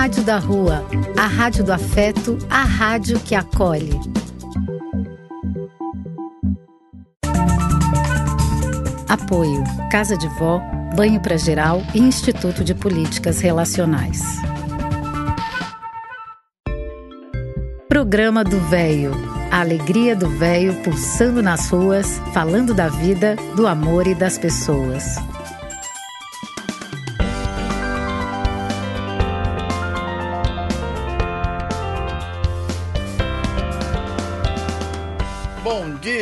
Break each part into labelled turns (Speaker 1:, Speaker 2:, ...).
Speaker 1: Rádio da Rua, a rádio do afeto, a rádio que acolhe. Apoio: Casa de Vó, Banho para Geral e Instituto de Políticas Relacionais. Programa do Véio. A alegria do véio pulsando nas ruas, falando da vida, do amor e das pessoas.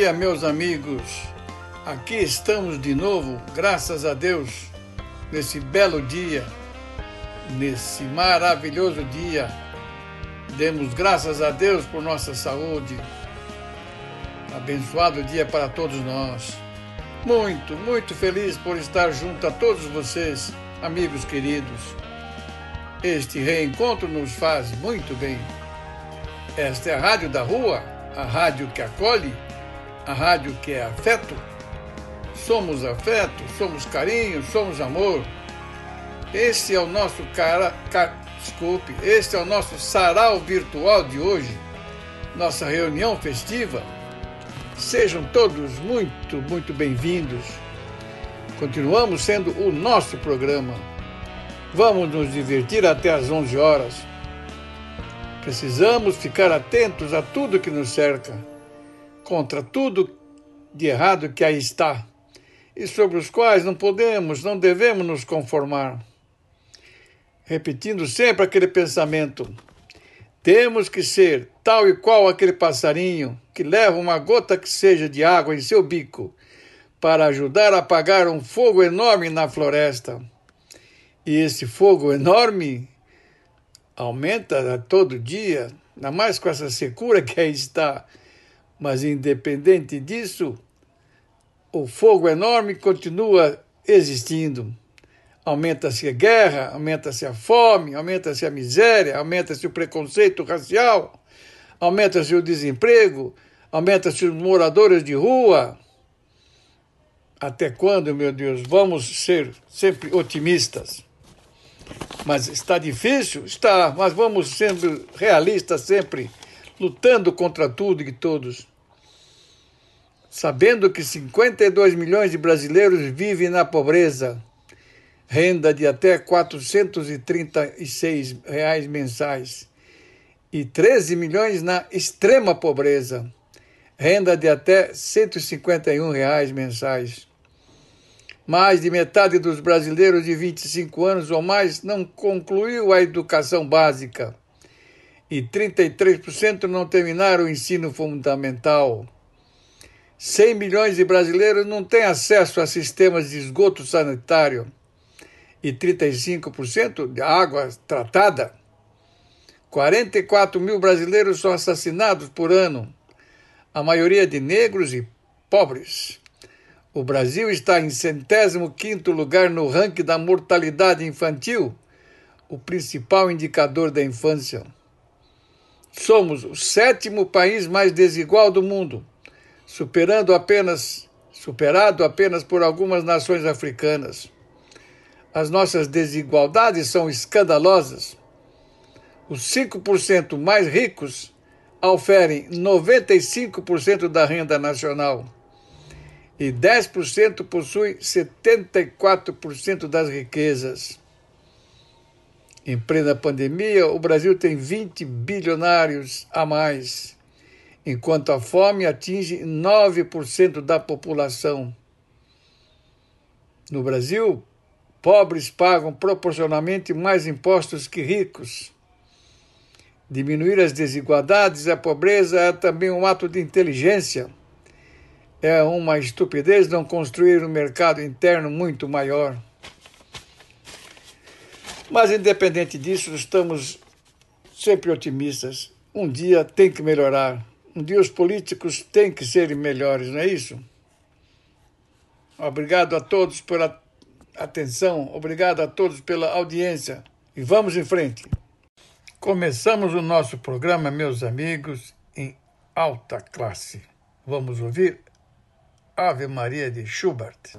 Speaker 2: Dia, meus amigos. Aqui estamos de novo, graças a Deus, nesse belo dia, nesse maravilhoso dia. Demos graças a Deus por nossa saúde. Abençoado dia para todos nós. Muito, muito feliz por estar junto a todos vocês, amigos queridos. Este reencontro nos faz muito bem. Esta é a Rádio da Rua, a rádio que acolhe, a rádio que é afeto somos afeto, somos carinho, somos amor. Esse é o nosso cara, car, desculpe, este é o nosso sarau virtual de hoje, nossa reunião festiva. Sejam todos muito, muito bem-vindos. Continuamos sendo o nosso programa. Vamos nos divertir até às 11 horas. Precisamos ficar atentos a tudo que nos cerca, contra tudo de errado que aí está e sobre os quais não podemos, não devemos nos conformar. Repetindo sempre aquele pensamento: temos que ser tal e qual aquele passarinho que leva uma gota que seja de água em seu bico para ajudar a apagar um fogo enorme na floresta. E esse fogo enorme aumenta a todo dia, ainda mais com essa secura que aí está. Mas independente disso, o fogo enorme continua existindo. Aumenta-se a guerra, aumenta-se a fome, aumenta-se a miséria, aumenta-se o preconceito racial, aumenta-se o desemprego, aumenta-se os moradores de rua. Até quando, meu Deus, vamos ser sempre otimistas? Mas está difícil? Está, mas vamos sendo realistas sempre, lutando contra tudo e todos. Sabendo que 52 milhões de brasileiros vivem na pobreza, renda de até 436 reais mensais, e 13 milhões na extrema pobreza, renda de até 151 reais mensais. Mais de metade dos brasileiros de 25 anos ou mais não concluiu a educação básica e 33% não terminaram o ensino fundamental. 100 milhões de brasileiros não têm acesso a sistemas de esgoto sanitário e 35% de água tratada. 44 mil brasileiros são assassinados por ano, a maioria de negros e pobres. O Brasil está em centésimo quinto lugar no ranking da mortalidade infantil, o principal indicador da infância. Somos o sétimo país mais desigual do mundo superando apenas superado apenas por algumas nações africanas. As nossas desigualdades são escandalosas. Os 5% mais ricos oferem 95% da renda nacional e 10% possuem 74% das riquezas. Em plena pandemia, o Brasil tem 20 bilionários a mais enquanto a fome atinge 9% da população. No Brasil, pobres pagam proporcionalmente mais impostos que ricos. Diminuir as desigualdades e a pobreza é também um ato de inteligência. É uma estupidez não construir um mercado interno muito maior. Mas, independente disso, estamos sempre otimistas. Um dia tem que melhorar. Um dia os políticos têm que ser melhores, não é isso? Obrigado a todos pela atenção, obrigado a todos pela audiência e vamos em frente. Começamos o nosso programa, meus amigos, em alta classe. Vamos ouvir Ave Maria de Schubert.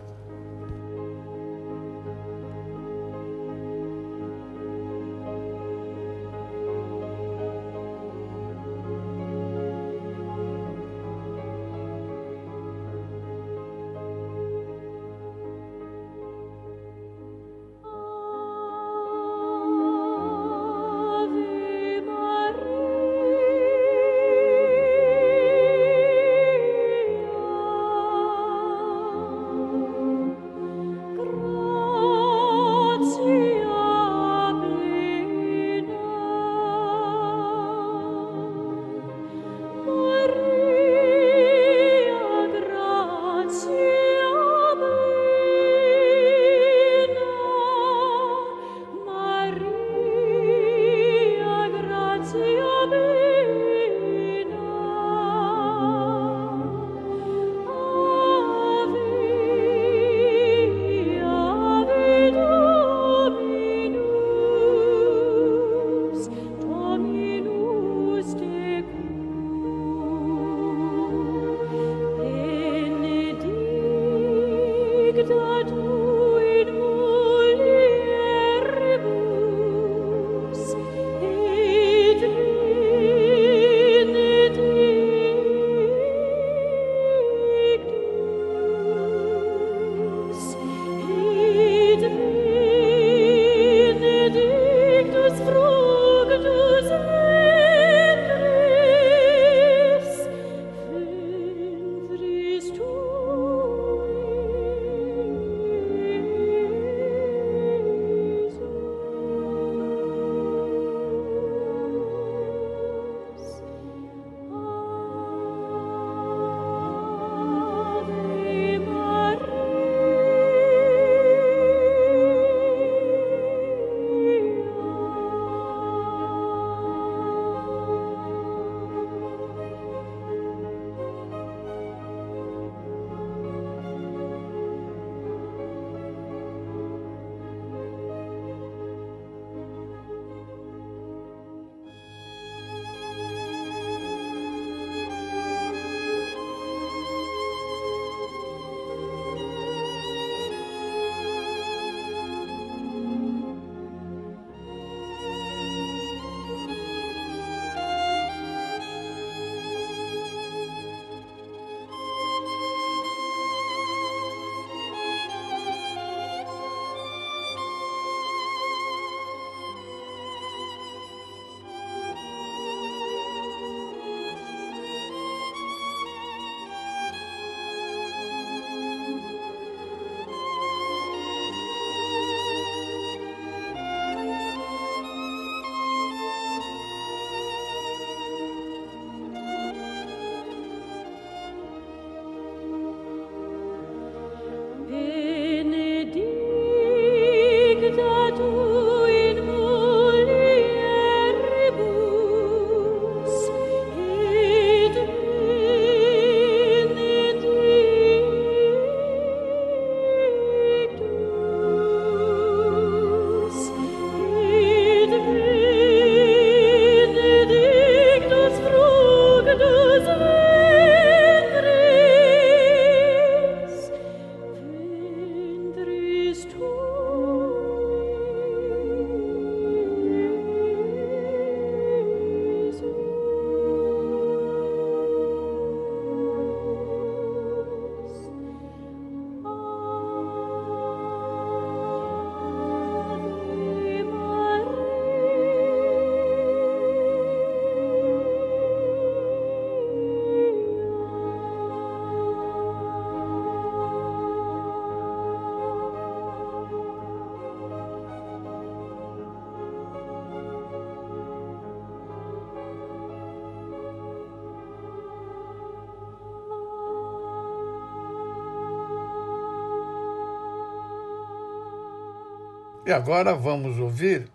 Speaker 2: E agora vamos ouvir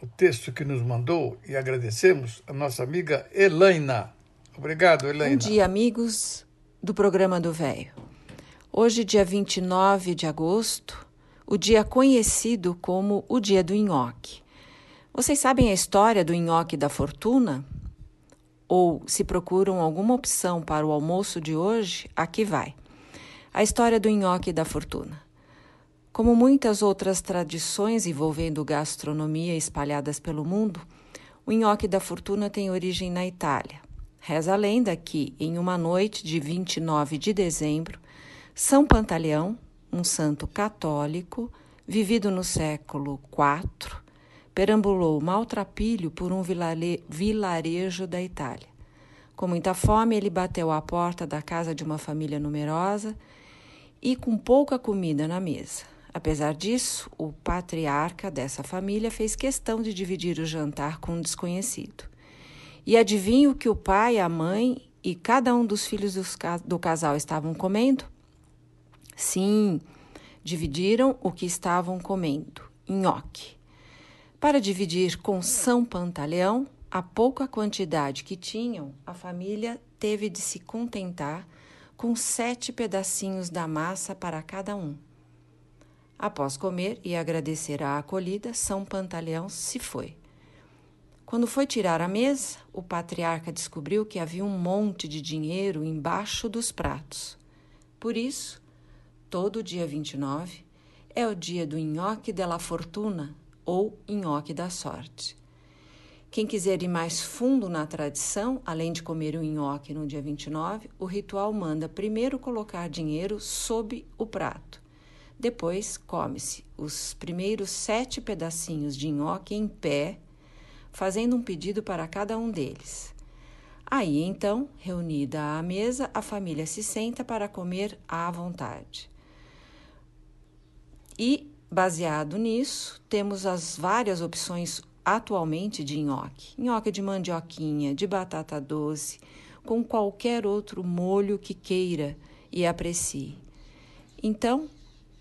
Speaker 2: o texto que nos mandou e agradecemos a nossa amiga Elaina. Obrigado, Elaina.
Speaker 3: Bom dia, amigos do programa do Velho. Hoje, dia 29 de agosto, o dia conhecido como o Dia do Nhoque. Vocês sabem a história do nhoque da fortuna? Ou se procuram alguma opção para o almoço de hoje, aqui vai. A história do nhoque da fortuna. Como muitas outras tradições envolvendo gastronomia espalhadas pelo mundo, o nhoque da fortuna tem origem na Itália. Reza a lenda que, em uma noite de 29 de dezembro, São Pantaleão, um santo católico, vivido no século IV, perambulou maltrapilho por um vilarejo da Itália. Com muita fome, ele bateu à porta da casa de uma família numerosa e com pouca comida na mesa. Apesar disso, o patriarca dessa família fez questão de dividir o jantar com um desconhecido. E adivinha o que o pai, a mãe e cada um dos filhos do casal estavam comendo? Sim, dividiram o que estavam comendo: nhoque. Para dividir com São Pantaleão, a pouca quantidade que tinham, a família teve de se contentar com sete pedacinhos da massa para cada um. Após comer e agradecer a acolhida, São Pantaleão se foi. Quando foi tirar a mesa, o patriarca descobriu que havia um monte de dinheiro embaixo dos pratos. Por isso, todo dia 29 é o dia do nhoque della fortuna ou nhoque da sorte. Quem quiser ir mais fundo na tradição, além de comer o nhoque no dia 29, o ritual manda primeiro colocar dinheiro sob o prato depois, come-se os primeiros sete pedacinhos de nhoque em pé, fazendo um pedido para cada um deles. Aí, então, reunida à mesa, a família se senta para comer à vontade. E, baseado nisso, temos as várias opções atualmente de nhoque: nhoque de mandioquinha, de batata doce, com qualquer outro molho que queira e aprecie. Então,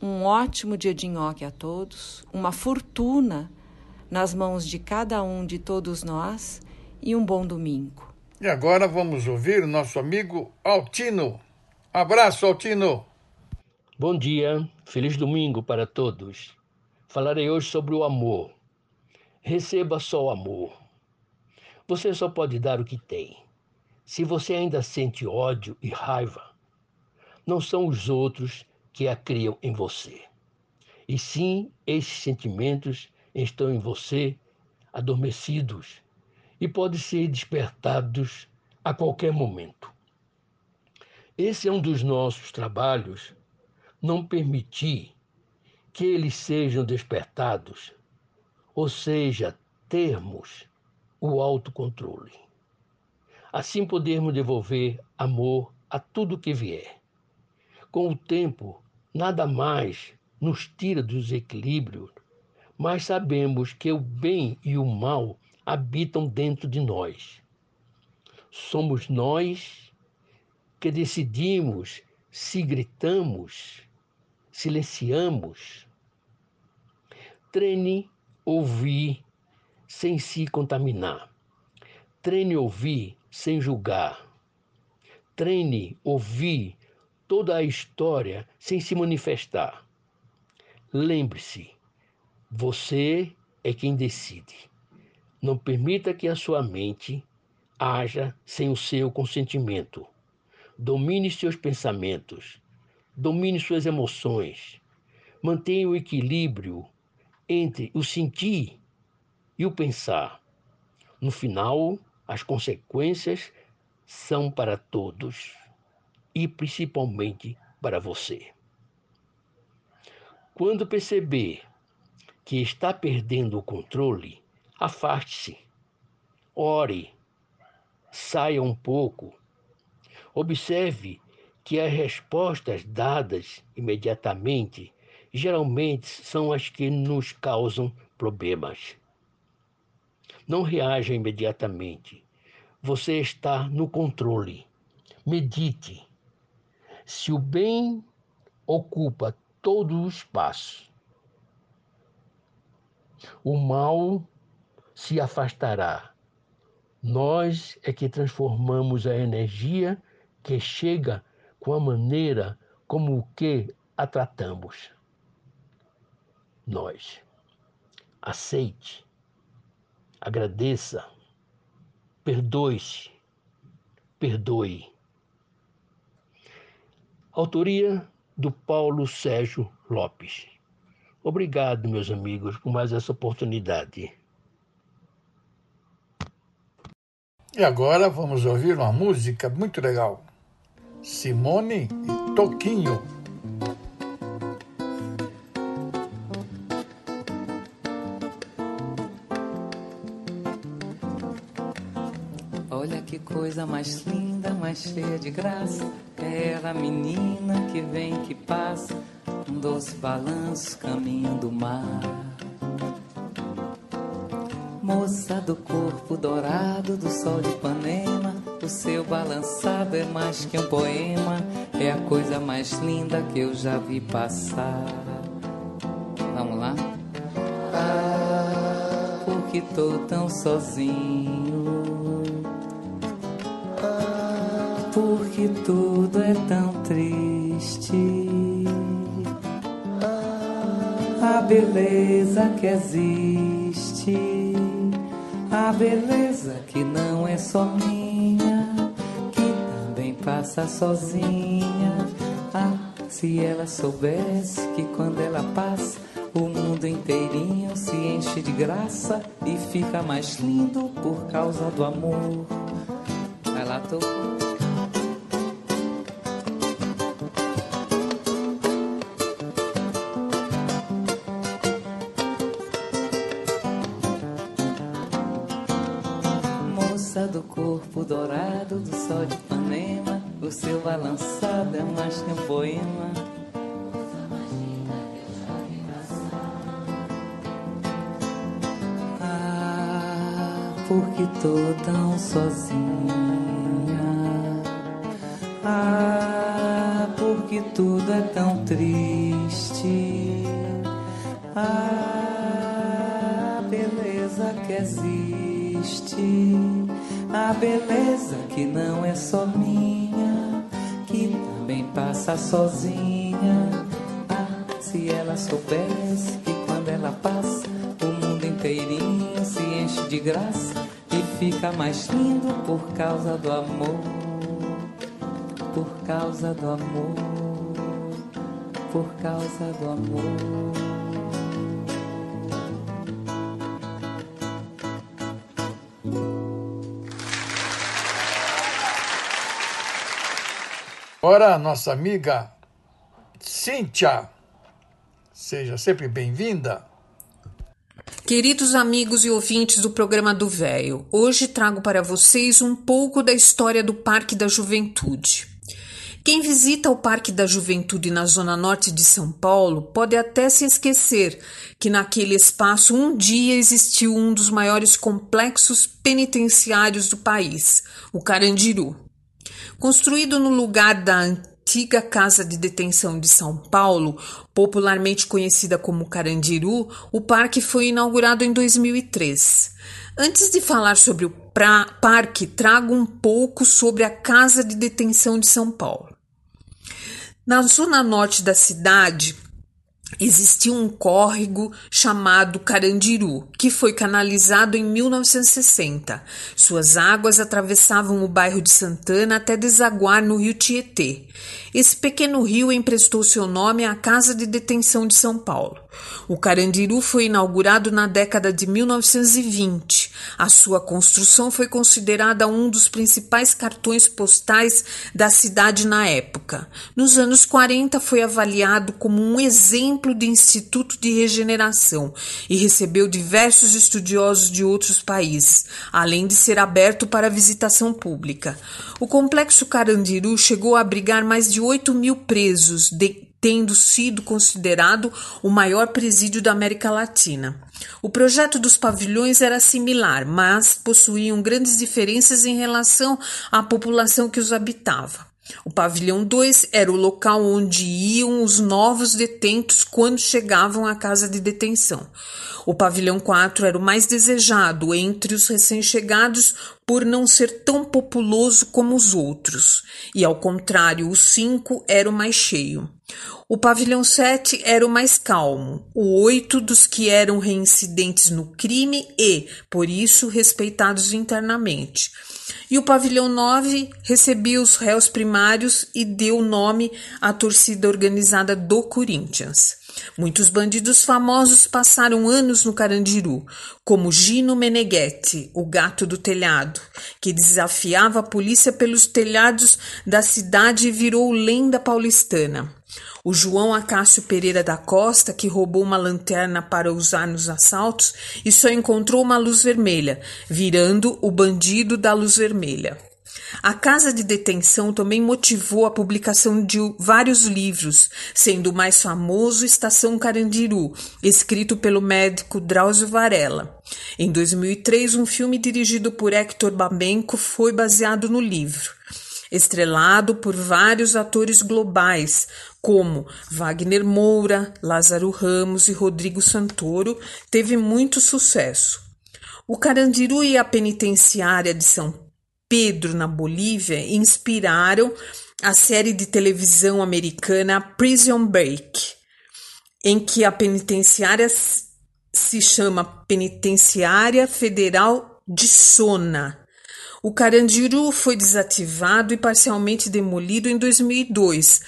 Speaker 3: um ótimo dia de nhoque a todos, uma fortuna nas mãos de cada um de todos nós e um bom domingo.
Speaker 2: E agora vamos ouvir o nosso amigo Altino. Abraço, Altino.
Speaker 4: Bom dia, feliz domingo para todos. Falarei hoje sobre o amor. Receba só o amor. Você só pode dar o que tem. Se você ainda sente ódio e raiva, não são os outros que a criam em você. E sim, esses sentimentos estão em você adormecidos e podem ser despertados a qualquer momento. Esse é um dos nossos trabalhos, não permitir que eles sejam despertados, ou seja, termos o autocontrole. Assim podemos devolver amor a tudo que vier. Com o tempo, nada mais nos tira dos equilíbrios, mas sabemos que o bem e o mal habitam dentro de nós. Somos nós que decidimos se gritamos, silenciamos. Treine ouvir sem se contaminar. Treine ouvir sem julgar. Treine ouvir toda a história sem se manifestar. Lembre-se, você é quem decide. Não permita que a sua mente haja sem o seu consentimento. Domine seus pensamentos, domine suas emoções. Mantenha o equilíbrio entre o sentir e o pensar. No final, as consequências são para todos e principalmente para você. Quando perceber que está perdendo o controle, afaste-se, ore, saia um pouco, observe que as respostas dadas imediatamente geralmente são as que nos causam problemas. Não reaja imediatamente. Você está no controle. Medite. Se o bem ocupa todo o espaço, O mal se afastará. Nós é que transformamos a energia que chega com a maneira como o que a tratamos. Nós. Aceite, agradeça, perdoe-se, perdoe. Autoria do Paulo Sérgio Lopes. Obrigado, meus amigos, por mais essa oportunidade.
Speaker 2: E agora vamos ouvir uma música muito legal. Simone e Toquinho.
Speaker 5: Olha que coisa mais linda, mais cheia de graça. É ela, menina que vem, que passa. Um doce balanço, caminho do mar. Moça do corpo dourado do sol de Ipanema, o seu balançado é mais que um poema, é a coisa mais linda que eu já vi passar. Vamos lá? Ah, porque tô tão sozinho. Porque tudo é tão triste. A beleza que existe a beleza que não é só minha, que também passa sozinha. Ah, se ela soubesse que quando ela passa, o mundo inteirinho se enche de graça e fica mais lindo por causa do amor. Vai lá, tô tão sozinha. Ah, porque tudo é tão triste. Ah, beleza que existe a beleza que não é só minha, que também passa sozinha. Ah, se ela soubesse que quando ela passa, o mundo inteirinho se enche de graça fica mais lindo por causa do amor. Por causa do amor, por causa do amor.
Speaker 2: Agora, a nossa amiga Cíntia. Seja sempre bem-vinda.
Speaker 6: Queridos amigos e ouvintes do programa do Véio, hoje trago para vocês um pouco da história do Parque da Juventude. Quem visita o Parque da Juventude na zona norte de São Paulo pode até se esquecer que naquele espaço um dia existiu um dos maiores complexos penitenciários do país, o Carandiru. Construído no lugar da antiga Casa de Detenção de São Paulo, popularmente conhecida como Carandiru, o parque foi inaugurado em 2003. Antes de falar sobre o parque, trago um pouco sobre a Casa de Detenção de São Paulo. Na zona norte da cidade, existia um córrego chamado Carandiru, que foi canalizado em 1960. Suas águas atravessavam o bairro de Santana até desaguar no rio Tietê. Esse pequeno rio emprestou seu nome à Casa de Detenção de São Paulo. O Carandiru foi inaugurado na década de 1920. A sua construção foi considerada um dos principais cartões postais da cidade na época. Nos anos 40 foi avaliado como um exemplo de instituto de regeneração e recebeu diversos estudiosos de outros países, além de ser aberto para visitação pública. O complexo Carandiru chegou a abrigar mais de 8 mil presos, de tendo sido considerado o maior presídio da América Latina. O projeto dos pavilhões era similar, mas possuíam grandes diferenças em relação à população que os habitava. O pavilhão 2 era o local onde iam os novos detentos quando chegavam à casa de detenção. O pavilhão 4 era o mais desejado entre os recém-chegados por não ser tão populoso como os outros, e ao contrário, o 5 era o mais cheio. O pavilhão 7 era o mais calmo, o 8 dos que eram reincidentes no crime e, por isso, respeitados internamente. E o pavilhão 9 recebia os réus primários e deu nome à torcida organizada do Corinthians. Muitos bandidos famosos passaram anos no Carandiru, como Gino Meneghetti, o gato do telhado, que desafiava a polícia pelos telhados da cidade e virou lenda paulistana. O João Acácio Pereira da Costa, que roubou uma lanterna para usar nos assaltos e só encontrou uma luz vermelha, virando o bandido da luz vermelha. A casa de detenção também motivou a publicação de vários livros, sendo o mais famoso Estação Carandiru, escrito pelo médico Drauzio Varela. Em 2003, um filme dirigido por Hector Babenco foi baseado no livro estrelado por vários atores globais, como Wagner Moura, Lázaro Ramos e Rodrigo Santoro, teve muito sucesso. O Carandiru e a penitenciária de São Pedro, na Bolívia, inspiraram a série de televisão americana Prison Break, em que a penitenciária se chama Penitenciária Federal de Sona. O Carandiru foi desativado e parcialmente demolido em 2002,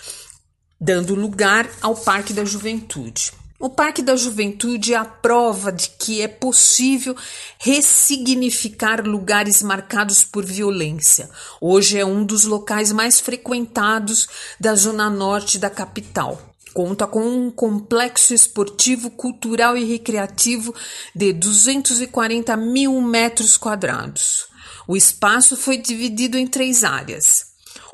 Speaker 6: dando lugar ao Parque da Juventude. O Parque da Juventude é a prova de que é possível ressignificar lugares marcados por violência. Hoje é um dos locais mais frequentados da zona norte da capital. Conta com um complexo esportivo, cultural e recreativo de 240 mil metros quadrados. O espaço foi dividido em três áreas: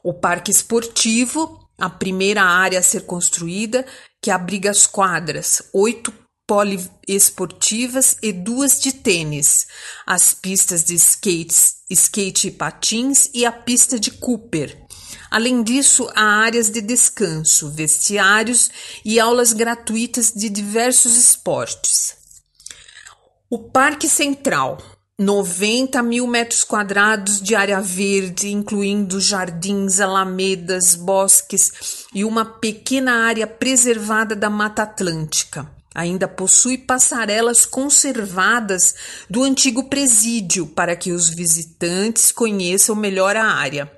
Speaker 6: o Parque Esportivo, a primeira área a ser construída, que abriga as quadras, oito poliesportivas e duas de tênis, as pistas de skates, skate e patins e a pista de Cooper. Além disso, há áreas de descanso, vestiários e aulas gratuitas de diversos esportes. O Parque Central 90 mil metros quadrados de área verde, incluindo jardins, alamedas, bosques e uma pequena área preservada da Mata Atlântica. Ainda possui passarelas conservadas do antigo presídio para que os visitantes conheçam melhor a área.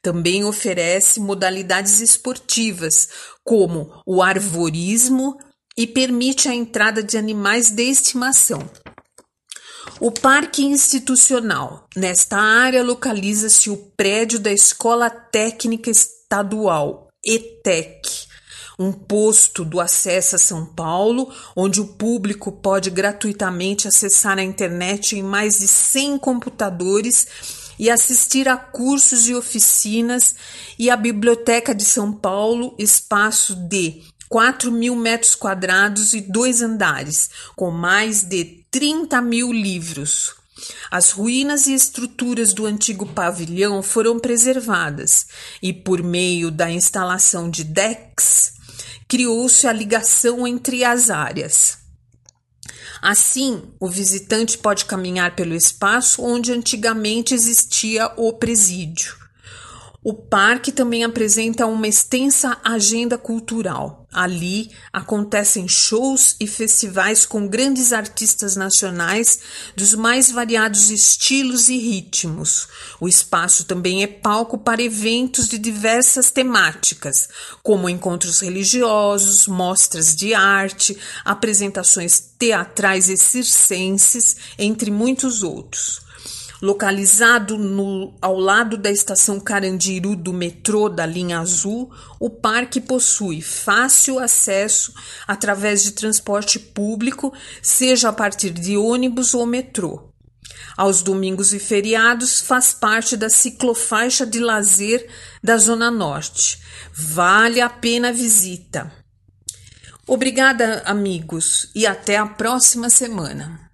Speaker 6: Também oferece modalidades esportivas, como o arvorismo, e permite a entrada de animais de estimação. O Parque Institucional. Nesta área localiza-se o prédio da Escola Técnica Estadual, ETEC, um posto do Acesso a São Paulo, onde o público pode gratuitamente acessar a internet em mais de 100 computadores e assistir a cursos e oficinas, e a Biblioteca de São Paulo, espaço de 4 mil metros quadrados e dois andares, com mais de 30 mil livros. As ruínas e estruturas do antigo pavilhão foram preservadas e, por meio da instalação de decks, criou-se a ligação entre as áreas. Assim, o visitante pode caminhar pelo espaço onde antigamente existia o presídio. O parque também apresenta uma extensa agenda cultural. Ali acontecem shows e festivais com grandes artistas nacionais dos mais variados estilos e ritmos. O espaço também é palco para eventos de diversas temáticas, como encontros religiosos, mostras de arte, apresentações teatrais e circenses, entre muitos outros. Localizado no, ao lado da estação Carandiru do metrô da linha azul, o parque possui fácil acesso através de transporte público, seja a partir de ônibus ou metrô. Aos domingos e feriados, faz parte da ciclofaixa de lazer da Zona Norte. Vale a pena a visita. Obrigada, amigos, e até a próxima semana.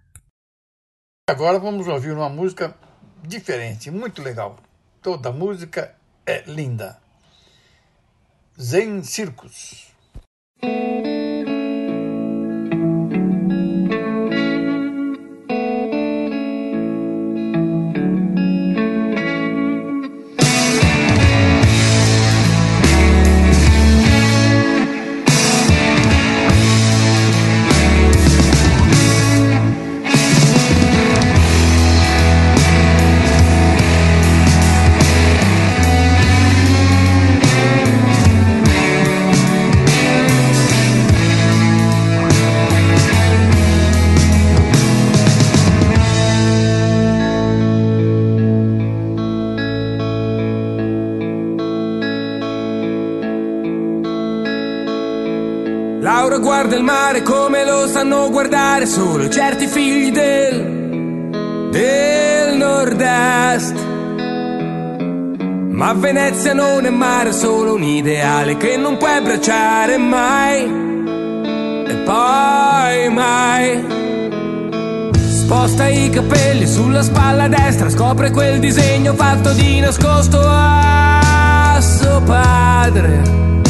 Speaker 2: Agora vamos ouvir uma música diferente, muito legal. Toda música é linda. Zen Circus.
Speaker 7: Laura guarda il mare come lo sanno guardare solo certi figli del, del nord-est. Ma Venezia non è mare, è solo un ideale che non puoi abbracciare mai. E poi mai. Sposta i capelli sulla spalla destra, scopre quel disegno fatto di nascosto a suo padre.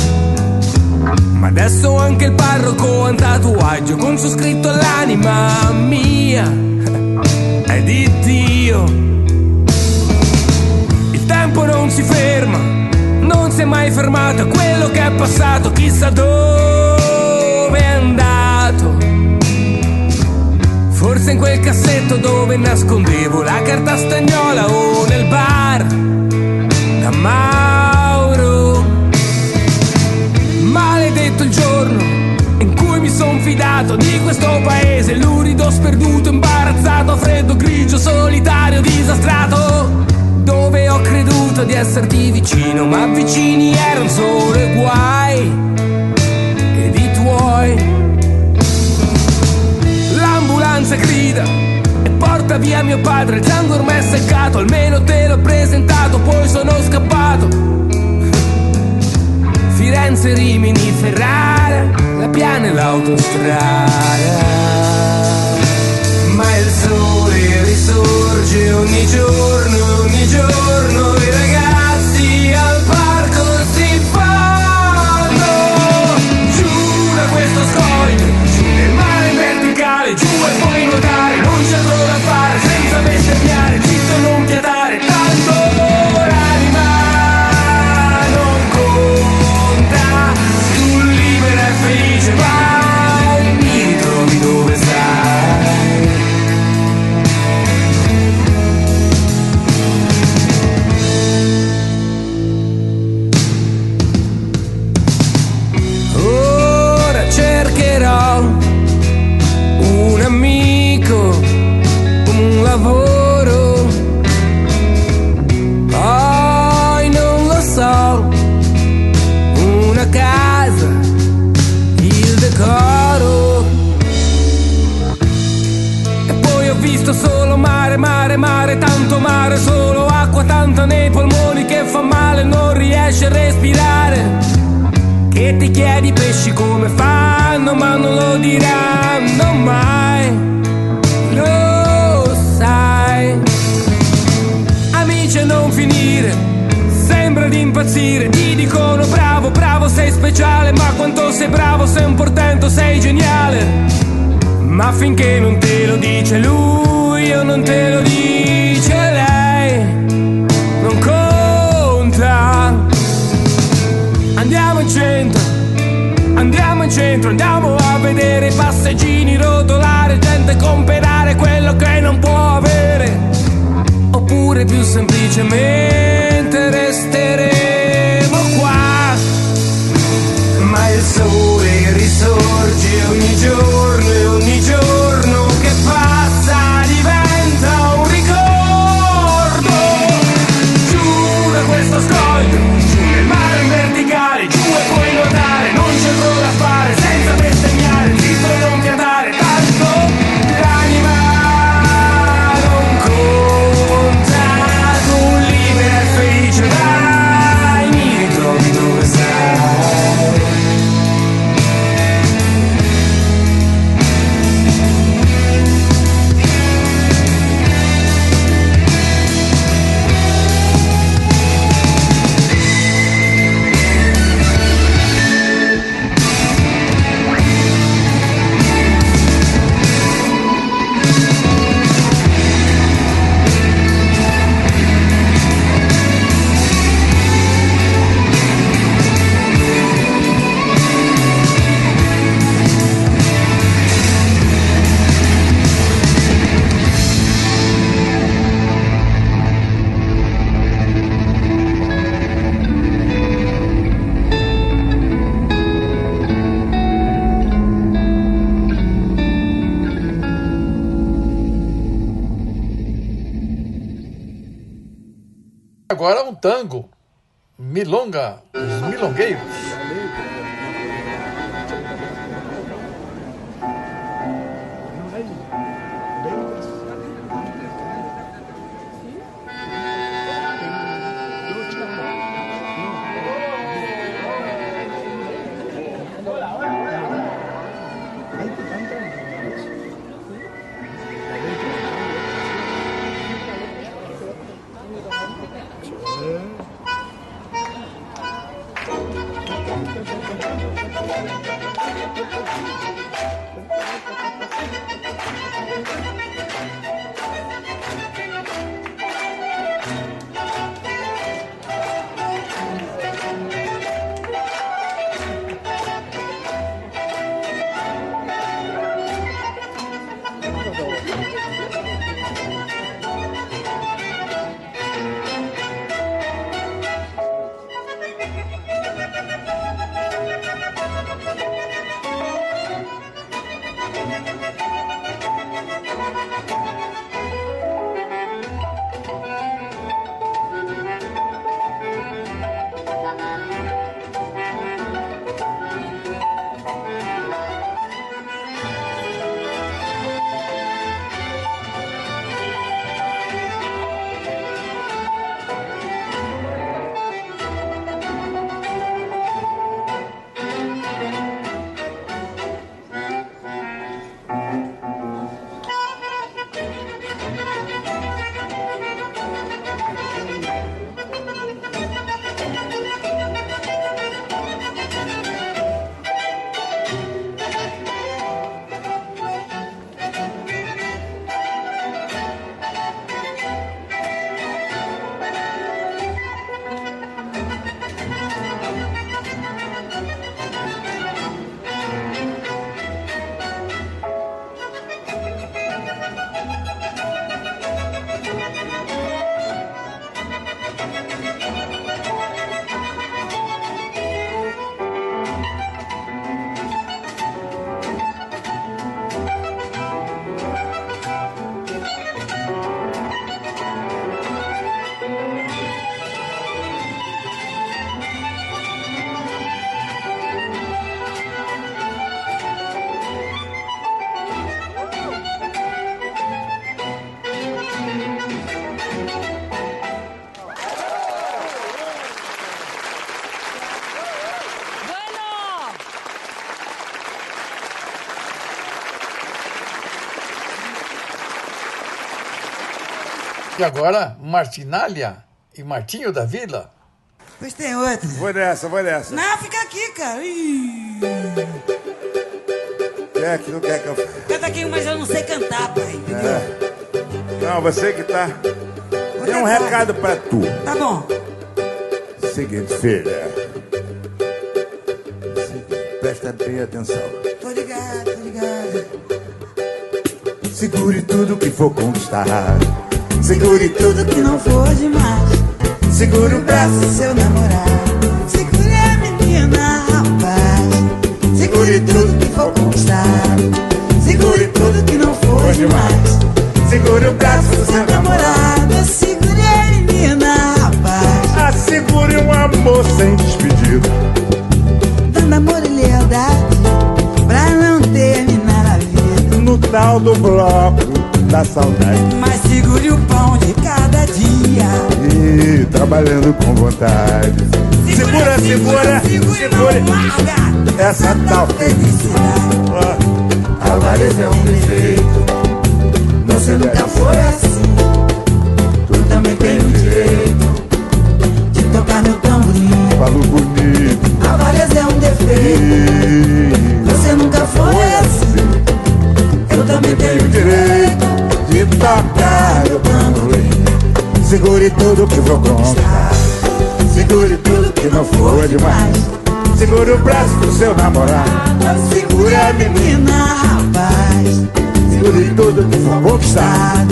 Speaker 7: Ma adesso anche il parroco ha un tatuaggio con su scritto l'anima mia è di Dio. Il tempo non si ferma, non si è mai fermato, quello che è passato, chissà dove è andato. Forse in quel cassetto dove nascondevo la carta stagnola o nel bar da Mauro. Il giorno in cui mi son fidato di questo paese, lurido, sperduto, imbarazzato, freddo, grigio, solitario, disastrato. Dove ho creduto di esserti vicino, ma vicini erano solo i guai ed i tuoi. L'ambulanza grida e porta via mio padre, il sangue ormai è seccato, almeno te l'ho presentato, poi sono scappato. Firenze, Rimini, Ferrara, la piana e l'autostrada. Ma il sole risorge ogni giorno, ogni giorno i ragazzi diranno mai. Lo sai. Amici a non finire, sembra di impazzire. Ti dicono bravo, bravo, sei speciale. Ma quanto sei bravo, sei un portento, sei geniale. Ma finché non te lo dice lui o non te lo dice lei, non conta. Andiamo in centro, andiamo in centro, andiamo vedere passeggini rotolare, gente comprare quello che non può avere. Oppure più semplicemente resteremo
Speaker 2: tango, milonga, os milongueiros. E agora, Martinalha e Martinho da Vila.
Speaker 8: Pois tem outro.
Speaker 9: Vou nessa, vou nessa.
Speaker 8: Não, fica aqui, cara. Ih.
Speaker 9: Quer que não quer que eu.
Speaker 8: Canta aqui, mas eu não sei cantar, pai. Entendeu?
Speaker 9: É. Não, você que tá.
Speaker 8: Vou
Speaker 9: Tem um
Speaker 8: tentar.
Speaker 9: recado pra tu.
Speaker 8: Tá bom.
Speaker 9: Seguinte, filha. Presta bem atenção.
Speaker 8: Tô ligado, tô ligado.
Speaker 9: Segure tudo que for conquistar.
Speaker 8: Segure tudo que não for demais.
Speaker 9: Segure o braço.
Speaker 8: Braço seu namorado. Segure a menina, rapaz. Segure tudo que for conquistar. Segure tudo que não for demais.
Speaker 9: Segure o braço do seu namorado.
Speaker 8: Namorado, segure a menina, rapaz.
Speaker 9: Assegure um amor sem despedida.
Speaker 8: Dando amor e lealdade pra não terminar a vida.
Speaker 9: No tal do bloco da saudade.
Speaker 8: Mas segure o pão de cada dia.
Speaker 9: E trabalhando com vontade. Segura, segura,
Speaker 8: segura,
Speaker 9: segure.
Speaker 8: não larga
Speaker 9: Essa tal
Speaker 8: felicidade. Avareza é um defeito. Você nunca foi assim. Tu também tem o direito de tocar meu tamborim.
Speaker 9: Falo bonito.
Speaker 8: Avareza é um defeito. Você nunca foi assim. Eu também tenho o direito
Speaker 9: tocar
Speaker 8: meu tamborim.
Speaker 9: Segure tudo que vou conquistar. Segure tudo que não for demais. Segure o braço do seu namorado.
Speaker 8: Segure a menina, rapaz.
Speaker 9: Segure tudo que for conquistar.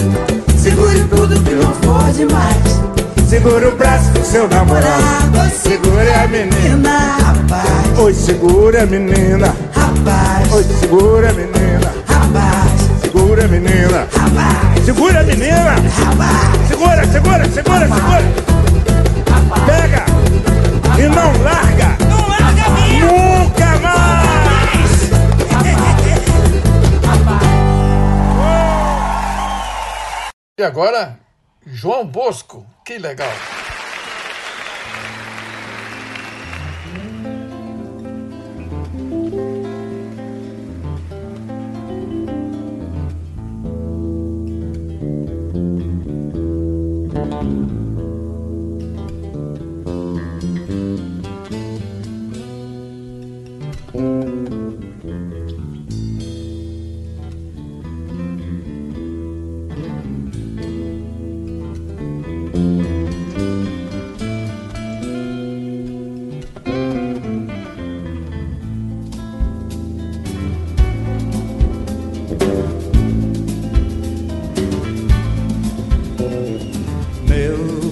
Speaker 8: Segure tudo que não for demais.
Speaker 9: Segure o braço do seu namorado. Segure a menina.
Speaker 8: menina, rapaz.
Speaker 9: Oi, segura a menina.
Speaker 8: Rapaz,
Speaker 9: Oi, segura a menina.
Speaker 8: rapaz,
Speaker 9: Segura a menina.
Speaker 8: rapaz,
Speaker 9: Segura a menina. Segura, segura, segura, segura. Pega.
Speaker 2: E não larga. Não larga mesmo. Nunca mais. E agora, João Bosco. Que legal.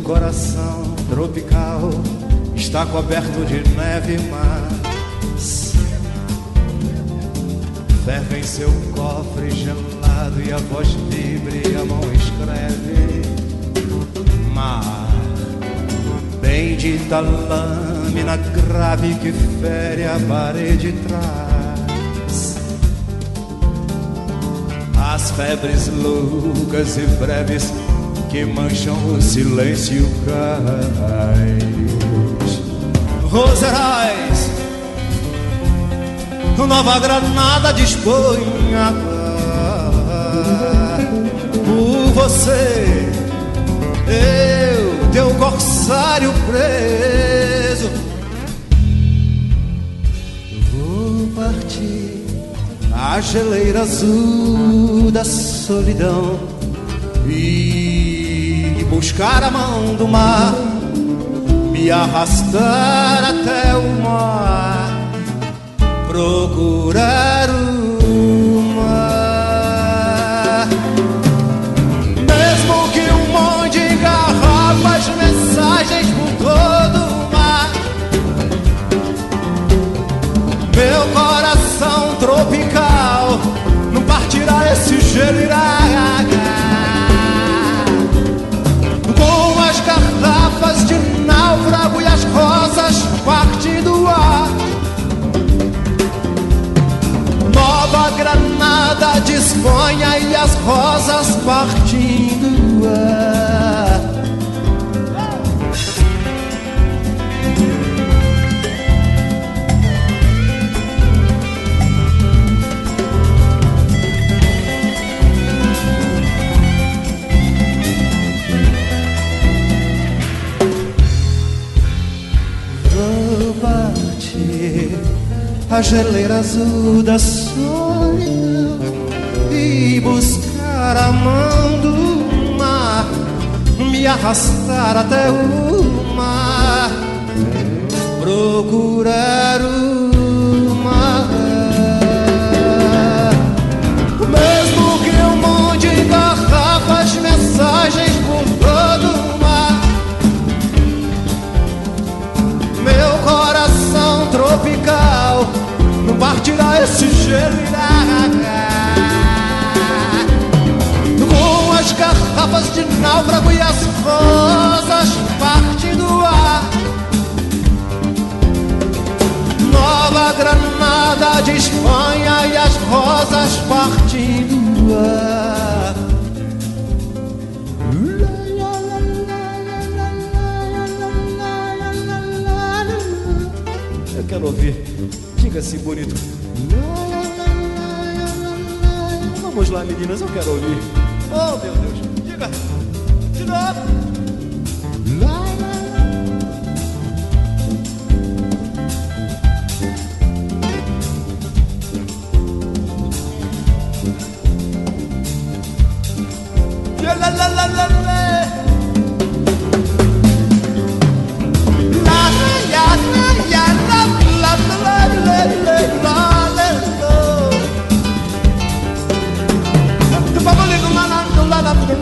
Speaker 10: Coração tropical está coberto de neve, mas ferve em seu cofre gelado e a voz vibra e a mão escreve. Mar, bendita lâmina grave que fere a parede trás. As febres loucas e breves que mancham o silêncio cais. Roserais, Nova Granada disponha por você. Eu, teu corsário preso, vou partir a geleira azul da solidão buscar a mão do mar, me arrastar até o mar, procurar o mar. Mesmo que um monte de garrafas, mensagens por todo o mar, meu coração tropical não partirá esse gelo irá. Náufrago e as rosas partindo o ar. Nova Granada de e as rosas partindo a geleira azul da solidão e buscar a mão do mar, me arrastar até o mar, procurar o partirá esse gelo. Com as garrafas de náufrago e as rosas partindo do ar. Nova Granada de Espanha e as rosas partindo do ar. Eu quero ouvir. Diga assim bonito. Vamos lá, meninas, eu quero ouvir. Oh, meu Deus. Diga. De novo. La la la la. La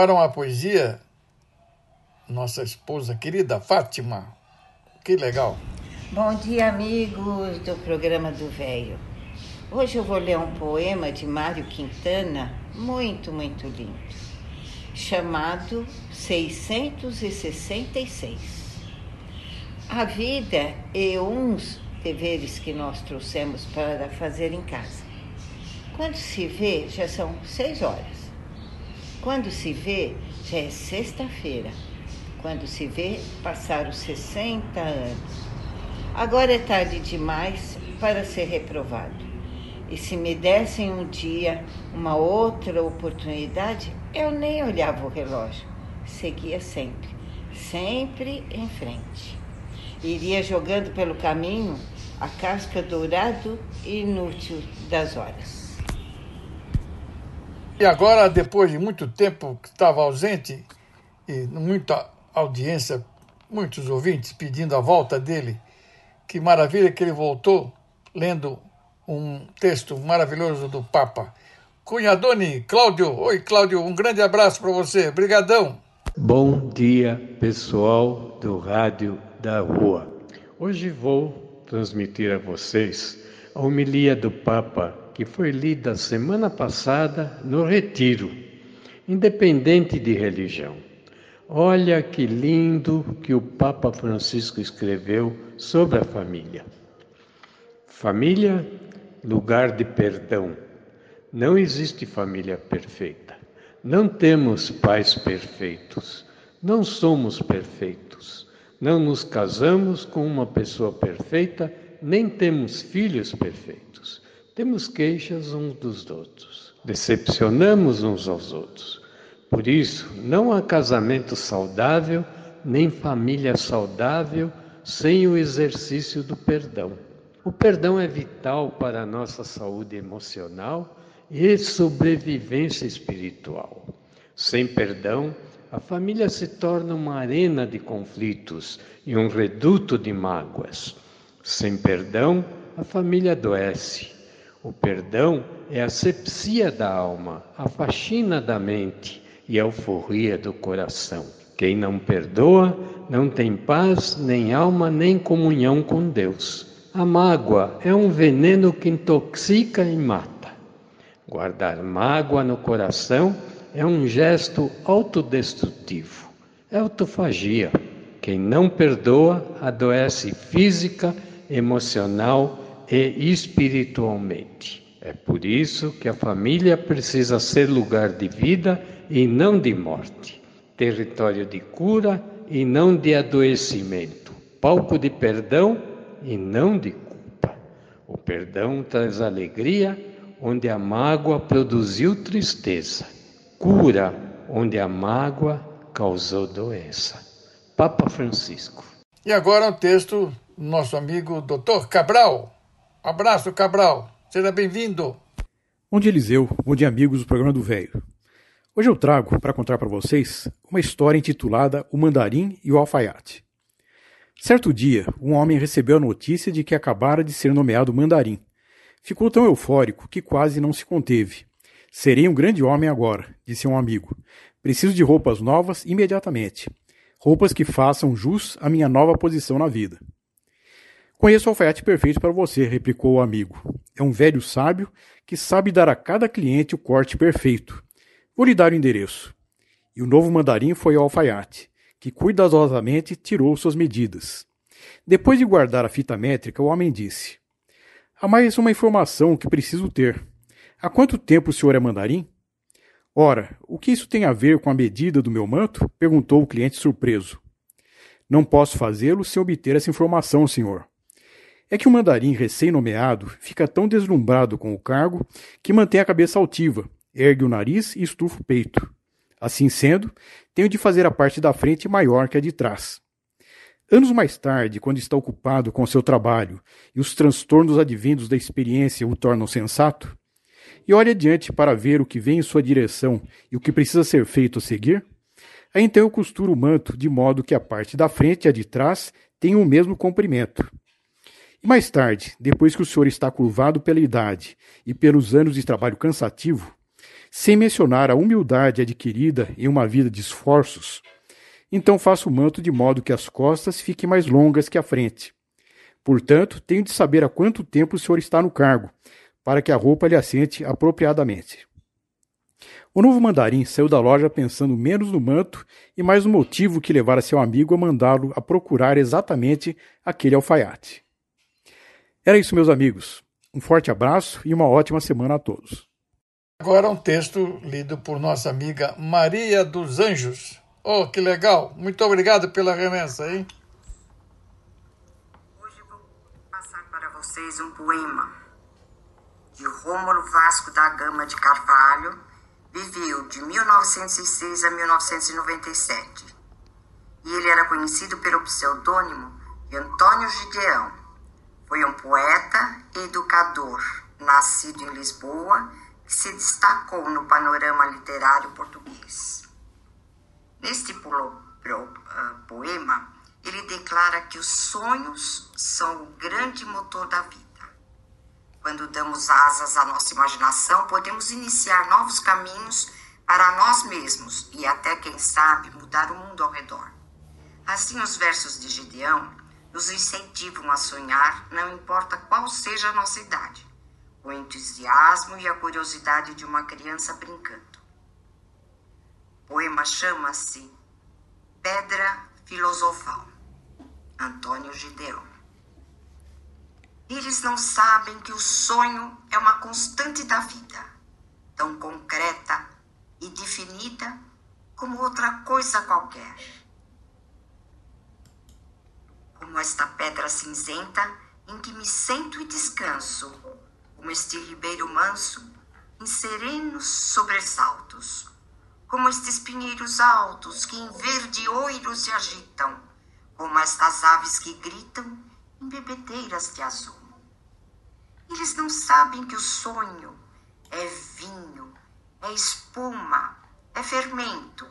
Speaker 2: Agora uma poesia, nossa esposa querida Fátima. Que legal.
Speaker 11: Bom dia, amigos do programa do Velho. Hoje eu vou ler um poema de Mário Quintana, muito, muito lindo, chamado 666. A vida e uns deveres que nós trouxemos para fazer em casa. Quando se vê, já são seis horas. Quando se vê, já é sexta-feira. Quando se vê, passaram 60 anos. Agora é tarde demais para ser reprovado. E se me dessem um dia uma outra oportunidade, eu nem olhava o relógio. Seguia sempre, sempre em frente. Iria jogando pelo caminho a casca dourado e inútil das horas.
Speaker 2: E agora, depois de muito tempo que estava ausente, e muita audiência, muitos ouvintes pedindo a volta dele, que maravilha que ele voltou lendo um texto maravilhoso do Papa. Cunhadoni, Cláudio, oi Cláudio, um grande abraço para você, brigadão.
Speaker 12: Bom dia, pessoal do Rádio da Rua. Hoje vou transmitir a vocês a homilia do Papa que foi lida semana passada no Retiro, independente de religião. Olha que lindo que o Papa Francisco escreveu sobre a família. Família, lugar de perdão. Não existe família perfeita. Não temos pais perfeitos. Não somos perfeitos. Não nos casamos com uma pessoa perfeita, nem temos filhos perfeitos. Temos queixas uns dos outros, decepcionamos uns aos outros. Por isso, não há casamento saudável, nem família saudável sem o exercício do perdão. O perdão é vital para a nossa saúde emocional e sobrevivência espiritual. Sem perdão, a família se torna uma arena de conflitos e um reduto de mágoas. Sem perdão, a família adoece. O perdão é a sepsia da alma, a faxina da mente e a euforia do coração. Quem não perdoa não tem paz, nem alma, nem comunhão com Deus. A mágoa é um veneno que intoxica e mata. Guardar mágoa no coração é um gesto autodestrutivo. É autofagia. Quem não perdoa adoece física, emocional e espiritualmente. É por isso que a família precisa ser lugar de vida e não de morte, território de cura e não de adoecimento, palco de perdão e não de culpa. O perdão traz alegria onde a mágoa produziu tristeza, cura onde a mágoa causou doença. Papa Francisco.
Speaker 2: E agora o texto do nosso amigo Dr. Cabral. Abraço, Cabral. Seja bem-vindo.
Speaker 13: Dia, Eliseu. Dia, amigos do programa do Velho. Hoje eu trago para contar para vocês uma história intitulada O Mandarim e o Alfaiate. Certo dia, um homem recebeu a notícia de que acabara de ser nomeado mandarim. Ficou tão eufórico que quase não se conteve. Serei um grande homem agora, disse um amigo. Preciso de roupas novas imediatamente. Roupas que façam jus à minha nova posição na vida. Conheço o alfaiate perfeito para você, replicou o amigo. É um velho sábio que sabe dar a cada cliente o corte perfeito. Vou lhe dar o endereço. E o novo mandarim foi ao alfaiate, que cuidadosamente tirou suas medidas. Depois de guardar a fita métrica, o homem disse: Há mais uma informação que preciso ter. Há quanto tempo o senhor é mandarim? Ora, o que isso tem a ver com a medida do meu manto? perguntou o cliente surpreso. Não posso fazê-lo sem obter essa informação, senhor. É que o mandarim recém-nomeado fica tão deslumbrado com o cargo que mantém a cabeça altiva, ergue o nariz e estufa o peito. Assim sendo, tenho de fazer a parte da frente maior que a de trás. Anos mais tarde, quando está ocupado com seu trabalho e os transtornos advindos da experiência o tornam sensato, e olha adiante para ver o que vem em sua direção e o que precisa ser feito a seguir, aí então eu costuro o manto de modo que a parte da frente e a de trás tenham o mesmo comprimento. E mais tarde, depois que o senhor está curvado pela idade e pelos anos de trabalho cansativo, sem mencionar a humildade adquirida em uma vida de esforços, então faça o manto de modo que as costas fiquem mais longas que a frente. Portanto, tenho de saber há quanto tempo o senhor está no cargo, para que a roupa lhe assente apropriadamente. O novo mandarim saiu da loja pensando menos no manto e mais no motivo que levara seu amigo a mandá-lo a procurar exatamente aquele alfaiate. Era isso, meus amigos. Um forte abraço e uma ótima semana a todos.
Speaker 2: Agora um texto lido por nossa amiga Maria dos Anjos. Oh, que legal! Muito obrigado pela remessa, hein?
Speaker 14: Hoje vou passar para vocês um poema de Rômulo Vasco da Gama de Carvalho, Viveu de 1906 a 1997 e ele era conhecido pelo pseudônimo de Antônio Gideão. Foi um poeta e educador, nascido em Lisboa, que se destacou no panorama literário português. Neste ah, poema, ele declara que os sonhos são o grande motor da vida quando damos asas à nossa imaginação, podemos iniciar novos caminhos para nós mesmos e até, quem sabe, mudar o mundo ao redor. Assim, os versos de Gideão nos incentivam a sonhar, não importa qual seja a nossa idade, o entusiasmo e a curiosidade de uma criança brincando. O poema chama-se Pedra Filosofal, Antônio Gideão. Eles não sabem que o sonho é uma constante da vida, tão concreta e definida como outra coisa qualquer. Como esta pedra cinzenta em que me sento e descanso, como este ribeiro manso em serenos sobressaltos, como estes pinheiros altos que em verde oiro se agitam, como estas aves que gritam em bebedeiras de azul. Eles não sabem que o sonho é vinho, é espuma, é fermento,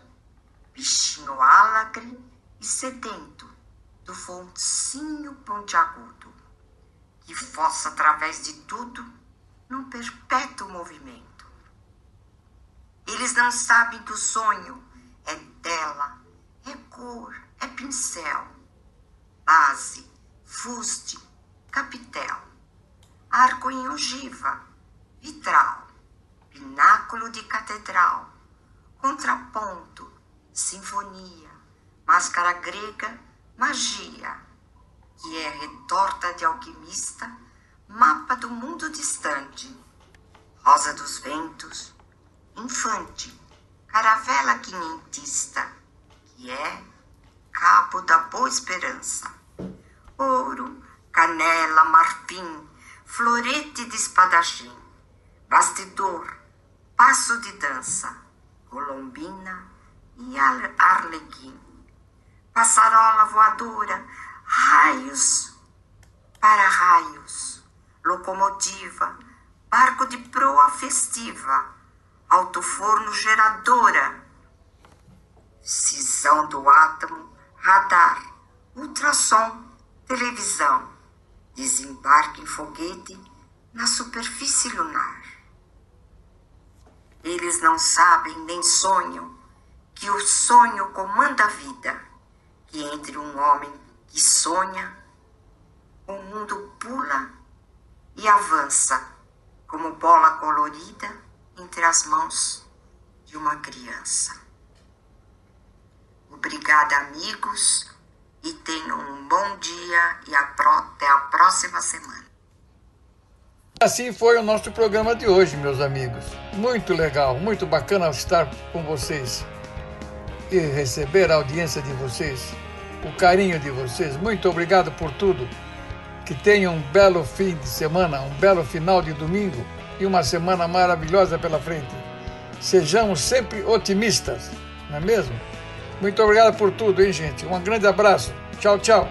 Speaker 14: bichinho álacre e sedento do foncinho pontiagudo, que fossa através de tudo num perpétuo movimento. Eles não sabem que o sonho é tela, é cor, é pincel, base, fuste, capitel arco em ogiva, vitral, pináculo de catedral, contraponto, sinfonia, máscara grega, magia, que é retorta de alquimista, mapa do mundo distante, rosa dos ventos, infante, caravela quinhentista, que é cabo da boa esperança, ouro, canela, marfim, florete de espadachim, bastidor, passo de dança, colombina e arlequim, passarola voadora, raios para raios, locomotiva, barco de proa festiva, alto-forno geradora, cisão do átomo, radar, ultrassom, televisão. Desembarque em foguete na superfície lunar. Eles não sabem nem sonham que o sonho comanda a vida, que entre um homem que sonha, o mundo pula e avança como bola colorida entre as mãos de uma criança. Obrigada, amigos e tenham um bom dia e até a próxima semana.
Speaker 2: Assim foi o nosso programa de hoje, meus amigos. Muito legal, muito bacana estar com vocês e receber a audiência de vocês, o carinho de vocês. Muito obrigado por tudo. Que tenham um belo fim de semana, um belo final de domingo e uma semana maravilhosa pela frente. Sejamos sempre otimistas, não é mesmo? Muito obrigado por tudo, hein, gente? Um grande abraço. Tchau, tchau.